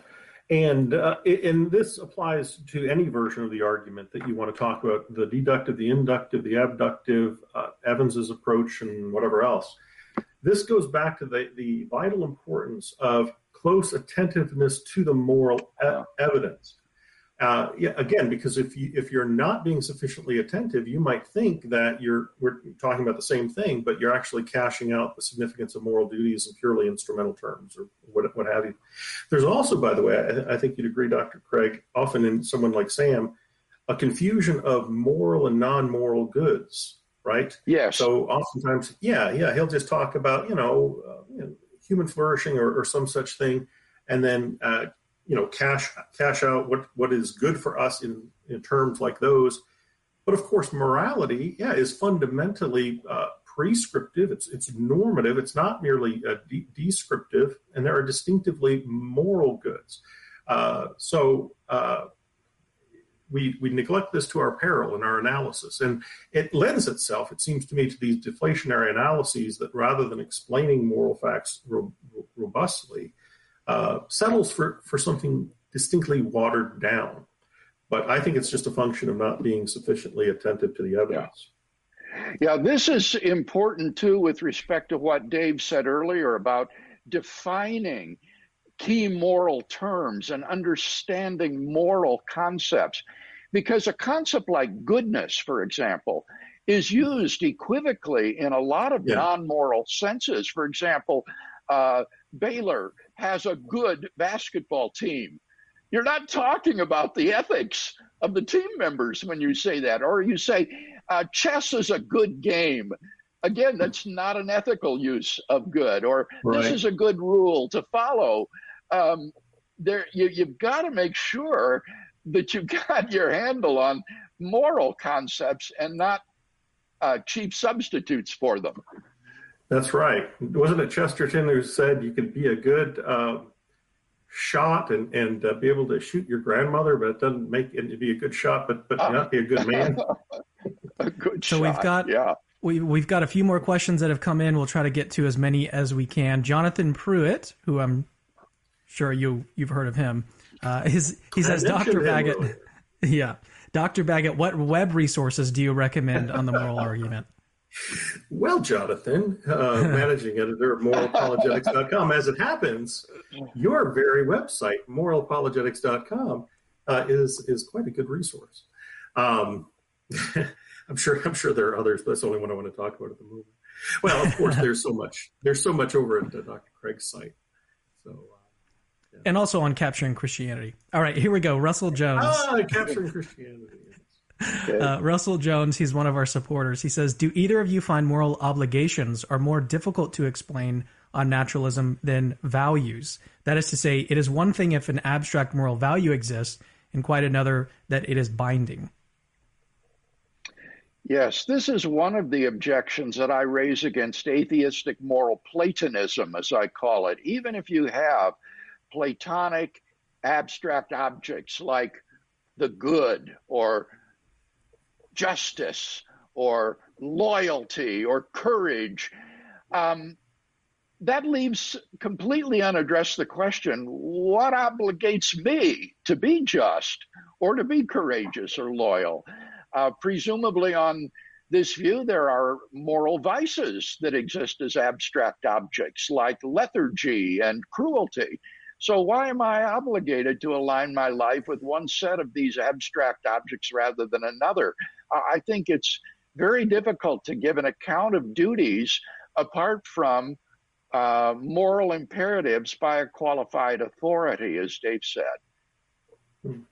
And uh, and this applies to any version of the argument that you want to talk about the deductive, the inductive, the abductive, uh, Evans's approach, and whatever else. This goes back to the, the vital importance of close attentiveness to the moral e- evidence. Uh, yeah, again, because if you if you're not being sufficiently attentive, you might think that you're we're talking about the same thing, but you're actually cashing out the significance of moral duties in purely instrumental terms, or what what have you. There's also, by the way, I, I think you'd agree, Dr. Craig, often in someone like Sam, a confusion of moral and non-moral goods, right? Yeah. So oftentimes, yeah, yeah, he'll just talk about you know, uh, you know human flourishing or, or, some such thing, and then uh, you know cash cash out what what is good for us in in terms like those. But of course morality yeah is fundamentally uh, prescriptive. It's it's normative. It's not merely uh, de- descriptive. And there are distinctively moral goods. Uh, so uh, we, we neglect this to our peril in our analysis. And it lends itself, it seems to me, to these deflationary analyses that rather than explaining moral facts ro- robustly, uh, settles for, for something distinctly watered down. But I think it's just a function of not being sufficiently attentive to the evidence. Yeah. yeah, this is important too with respect to what Dave said earlier about defining key moral terms and understanding moral concepts. Because a concept like goodness, for example, is used equivocally in a lot of yeah. non moral senses. For example, uh, Baylor has a good basketball team. You're not talking about the ethics of the team members when you say that, or you say uh, chess is a good game. Again, that's not an ethical use of good, or right. this is a good rule to follow. Um, there, you, you've got to make sure that you've got your handle on moral concepts and not uh, cheap substitutes for them. That's right. Wasn't it Chesterton who said you could be a good uh, shot and and uh, be able to shoot your grandmother, but it doesn't make it to be a good shot, but but not be a good man. a good so shot. we've got yeah. We, we've got a few more questions that have come in. We'll try to get to as many as we can. Jonathan Pruitt, who I'm sure you you've heard of him, uh, his, he says, Dr. Baggett, yeah, Dr. Baggett, what web resources do you recommend on the moral argument? Well, Jonathan, uh, managing editor of moralapologetics.com, as it happens, your very website, moralapologetics.com, uh, is is quite a good resource. Um, I'm sure I'm sure there are others, but that's the only one I want to talk about at the moment. Well, of course, there's so much there's so much over at Dr. Craig's site. So. Yeah. And also on capturing Christianity. All right, here we go. Russell Jones. Ah, capturing Christianity. Uh, Russell Jones, he's one of our supporters. He says, "Do either of you find moral obligations are more difficult to explain on naturalism than values? That is to say, it is one thing if an abstract moral value exists, and quite another that it is binding." Yes, this is one of the objections that I raise against atheistic moral Platonism, as I call it. Even if you have Platonic abstract objects like the good or justice or loyalty or courage, um, that leaves completely unaddressed the question what obligates me to be just or to be courageous or loyal? Uh, presumably, on this view, there are moral vices that exist as abstract objects, like lethargy and cruelty. So, why am I obligated to align my life with one set of these abstract objects rather than another? I think it's very difficult to give an account of duties apart from uh, moral imperatives by a qualified authority, as Dave said.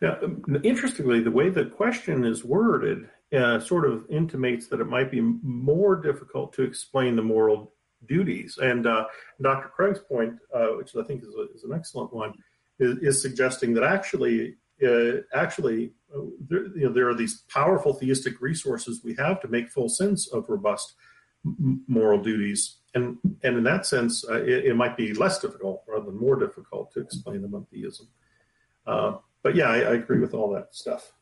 Now, interestingly, the way the question is worded uh, sort of intimates that it might be more difficult to explain the moral duties. And uh, Dr. Craig's point, uh, which I think is, a, is an excellent one, is, is, suggesting that actually, uh, actually, uh, there, you know, there are these powerful theistic resources we have to make full sense of robust moral duties. And, and in that sense, uh, it, it, might be less difficult rather than more difficult to explain them on theism. Uh, but yeah, I, I agree with all that stuff.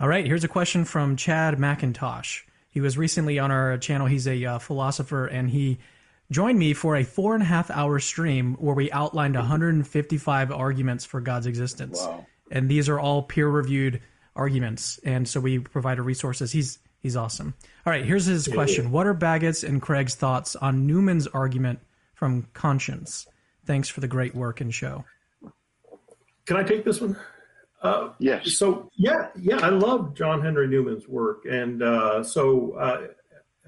All right, here's a question from Chad McIntosh. He was recently on our channel. He's a uh, philosopher, and he joined me for a four and a half hour stream where we outlined 155 arguments for God's existence. Wow. And these are all peer reviewed arguments, and so we provided resources. He's he's awesome. All right, here's his question: What are Baggett's and Craig's thoughts on Newman's argument from conscience? Thanks for the great work and show. Can I take this one? Uh, yes. So yeah, yeah, I love John Henry Newman's work, and uh, so uh,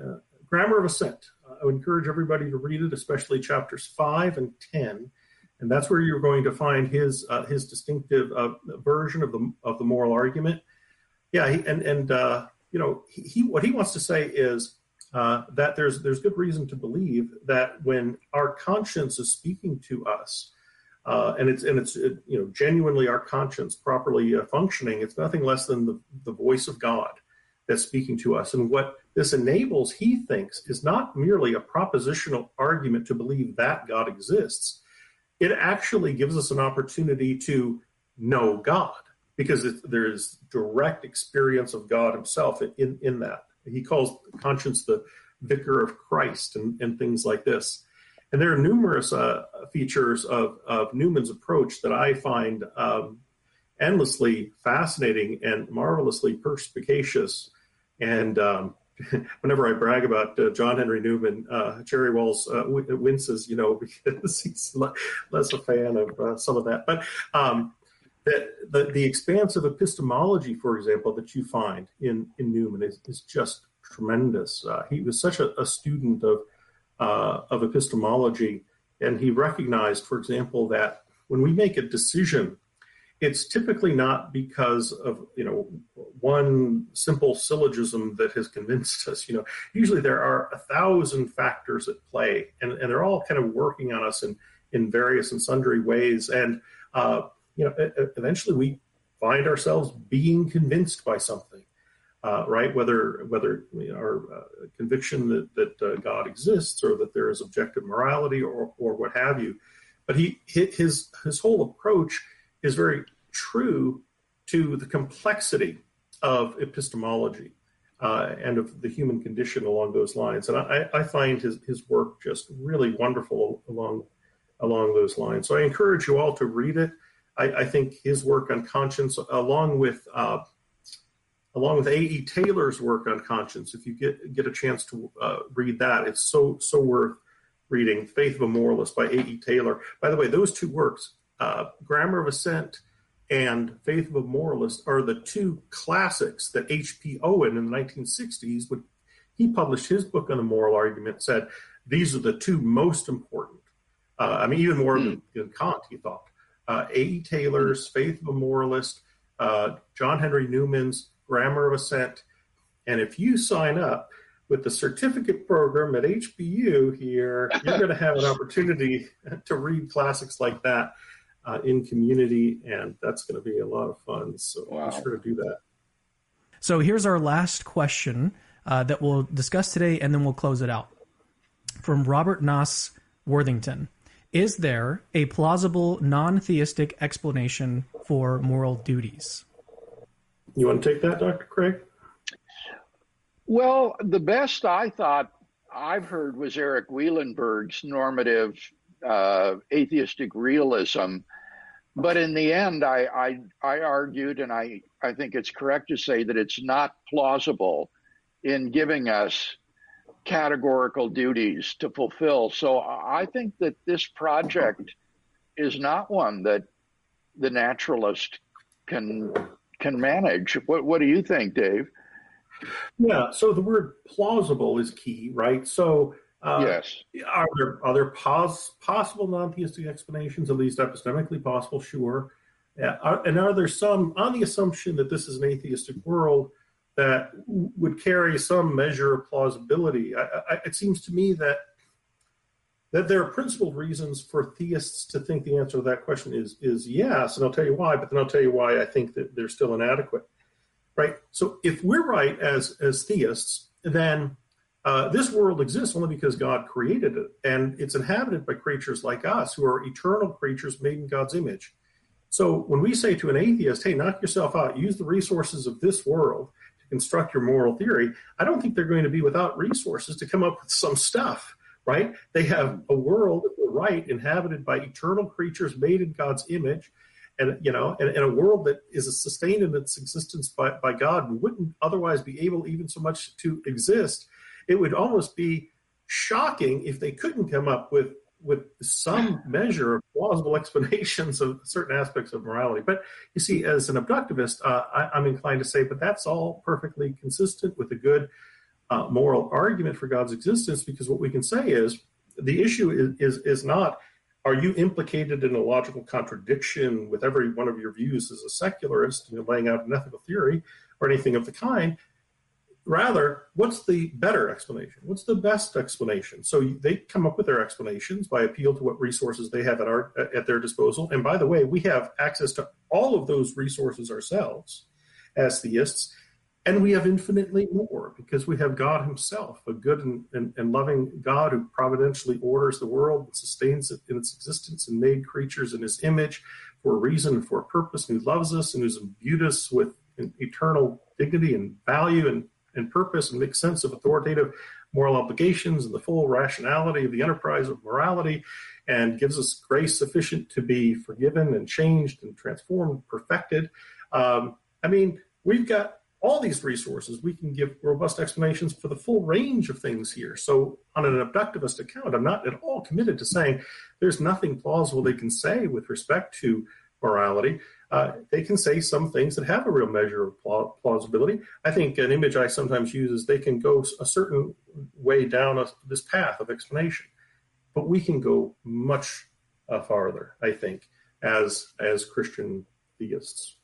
uh Grammar of Assent. I would encourage everybody to read it, especially chapters five and ten, and that's where you're going to find his uh, his distinctive uh, version of the of the moral argument. Yeah, he, and and you know he, he, what he wants to say is that there's there's good reason to believe that when our conscience is speaking to us uh, and it's and it's it, you know genuinely our conscience properly uh, functioning. It's nothing less than the, the voice of God that's speaking to us. And what this enables, he thinks, is not merely a propositional argument to believe that God exists. It actually gives us an opportunity to know God because it, there is direct experience of God Himself in in that. He calls conscience the vicar of Christ and, and things like this. And there are numerous uh, features of, of Newman's approach that I find um, endlessly fascinating and marvelously perspicacious. And um, whenever I brag about uh, John Henry Newman, uh, Jerry Walls uh, winces, you know, because he's less a fan of uh, some of that. But um, the, the, expansive epistemology, for example, that you find in, in Newman is, is just tremendous. Uh, he was such a, a student of uh, of epistemology, and he recognized, for example, that when we make a decision, it's typically not because of you know one simple syllogism that has convinced us. You know, usually there are a thousand factors at play, and, and they're all kind of working on us in in various and sundry ways. And uh, you know, eventually we find ourselves being convinced by something uh, right? Whether whether our uh, conviction that that uh, God exists or that there is objective morality or or what have you, but he his his whole approach is very true to the complexity of epistemology uh, and of the human condition along those lines. And I, I find his his work just really wonderful along along those lines. So I encourage you all to read it. I, I think his work on conscience, along with uh, along with A.E. Taylor's work on conscience. If you get get a chance to uh, read that, it's so so worth reading. Faith of a Moralist by A.E. Taylor. By the way, those two works, uh, Grammar of Assent and Faith of a Moralist are the two classics that H.P. Owen in the 1960s, when he published his book on the moral argument, said these are the two most important. Uh, I mean, even more mm. than, than, Kant, he thought. Uh, A.E. Taylor's Faith of a Moralist, uh, John Henry Newman's Grammar of Assent. And if you sign up with the certificate program at HBU here, you're going to have an opportunity to read classics like that uh, in community, and that's going to be a lot of fun. So wow. be sure to do that. So here's our last question uh, that we'll discuss today, and then we'll close it out. From Robert Noss Worthington Is there a plausible non theistic explanation for moral duties? You want to take that, Dr. Craig? Well, the best I thought I've heard was Eric Wielenberg's normative uh, atheistic realism. But in the end, I, I, I argued, and I, I think it's correct to say that it's not plausible in giving us categorical duties to fulfill. So I think that this project is not one that the naturalist can can manage. What what do you think, Dave? Yeah, so the word plausible is key, right? So uh, yes, are there are there pos- possible non-theistic explanations, at least epistemically possible? Sure. Yeah. Are, and are there some on the assumption that this is an atheistic world that would carry some measure of plausibility? I, I, it seems to me that that there are principled reasons for theists to think the answer to that question is is yes, and I'll tell you why. But then I'll tell you why I think that they're still inadequate right? So if we're right as as theists, then uh, this world exists only because God created it, and it's inhabited by creatures like us who are eternal creatures made in God's image. So when we say to an atheist, "Hey, knock yourself out. Use the resources of this world to construct your moral theory," I don't think they're going to be without resources to come up with some stuff. Right? They have a world, right, inhabited by eternal creatures made in God's image and you know, and, in, a world that is sustained in its existence by, by God and wouldn't otherwise be able even so much to exist, it would almost be shocking if they couldn't come up with with some measure of plausible explanations of certain aspects of morality. But you see, as an abductivist, uh, I, am inclined to say, but that's all perfectly consistent with a good uh, moral argument for God's existence, because what we can say is the issue is is, is not are you implicated in a logical contradiction with every one of your views as a secularist, you laying out an ethical theory or anything of the kind? Rather, what's the better explanation? What's the best explanation? So they come up with their explanations by appeal to what resources they have at our at their disposal. And by the way, we have access to all of those resources ourselves as theists. And we have infinitely more because we have God Himself, a good and, and, and, loving God who providentially orders the world and sustains it in its existence and made creatures in His image for a reason and for a purpose, and who loves us and who's imbued us with eternal dignity and value and, and purpose and makes sense of authoritative moral obligations and the full rationality of the enterprise of morality and gives us grace sufficient to be forgiven and changed and transformed, perfected. Um, I mean, we've got all these resources, we can give robust explanations for the full range of things here. So, on an abductivist account, I'm not at all committed to saying there's nothing plausible they can say with respect to morality. Uh, they can say some things that have a real measure of plausibility. I think an image I sometimes use is they can go a certain way down a, this path of explanation, but we can go much uh, farther. I think as as Christian theists.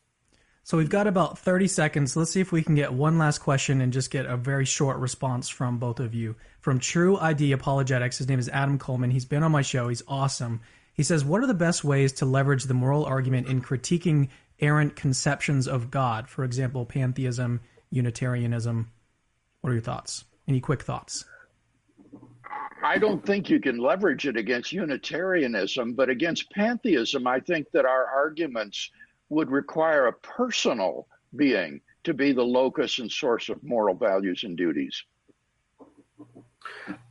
So we've got about 30 seconds. Let's see if we can get one last question and just get a very short response from both of you. From True ID Apologetics, his name is Adam Coleman. He's been on my show. He's awesome. He says, What are the best ways to leverage the moral argument in critiquing errant conceptions of God? For example, pantheism, Unitarianism. What are your thoughts? Any quick thoughts? I don't think you can leverage it against Unitarianism, but against pantheism, I think that our arguments would require a personal being to be the locus and source of moral values and duties.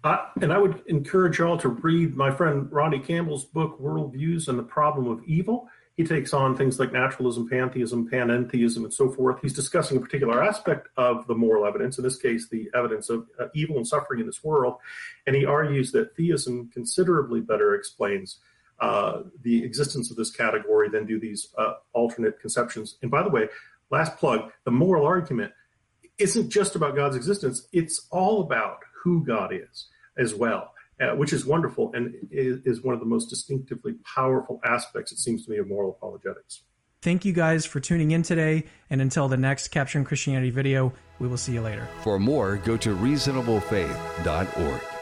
Uh, and I would encourage y'all to read my friend Ronnie Campbell's book, Worldviews and the Problem of Evil. He takes on things like naturalism, pantheism, panentheism, and so forth. He's discussing a particular aspect of the moral evidence, in this case, the evidence of uh, evil and suffering in this world. And he argues that theism considerably better explains uh, the existence of this category, then do these uh, alternate conceptions. And by the way, last plug: the moral argument isn't just about God's existence; it's all about who God is as well. Uh, which is wonderful and is, is one of the most distinctively powerful aspects, it seems to me, of moral apologetics. Thank you guys for tuning in today, and until the next Capturing Christianity video, we will see you later. For more, go to reasonablefaith.org.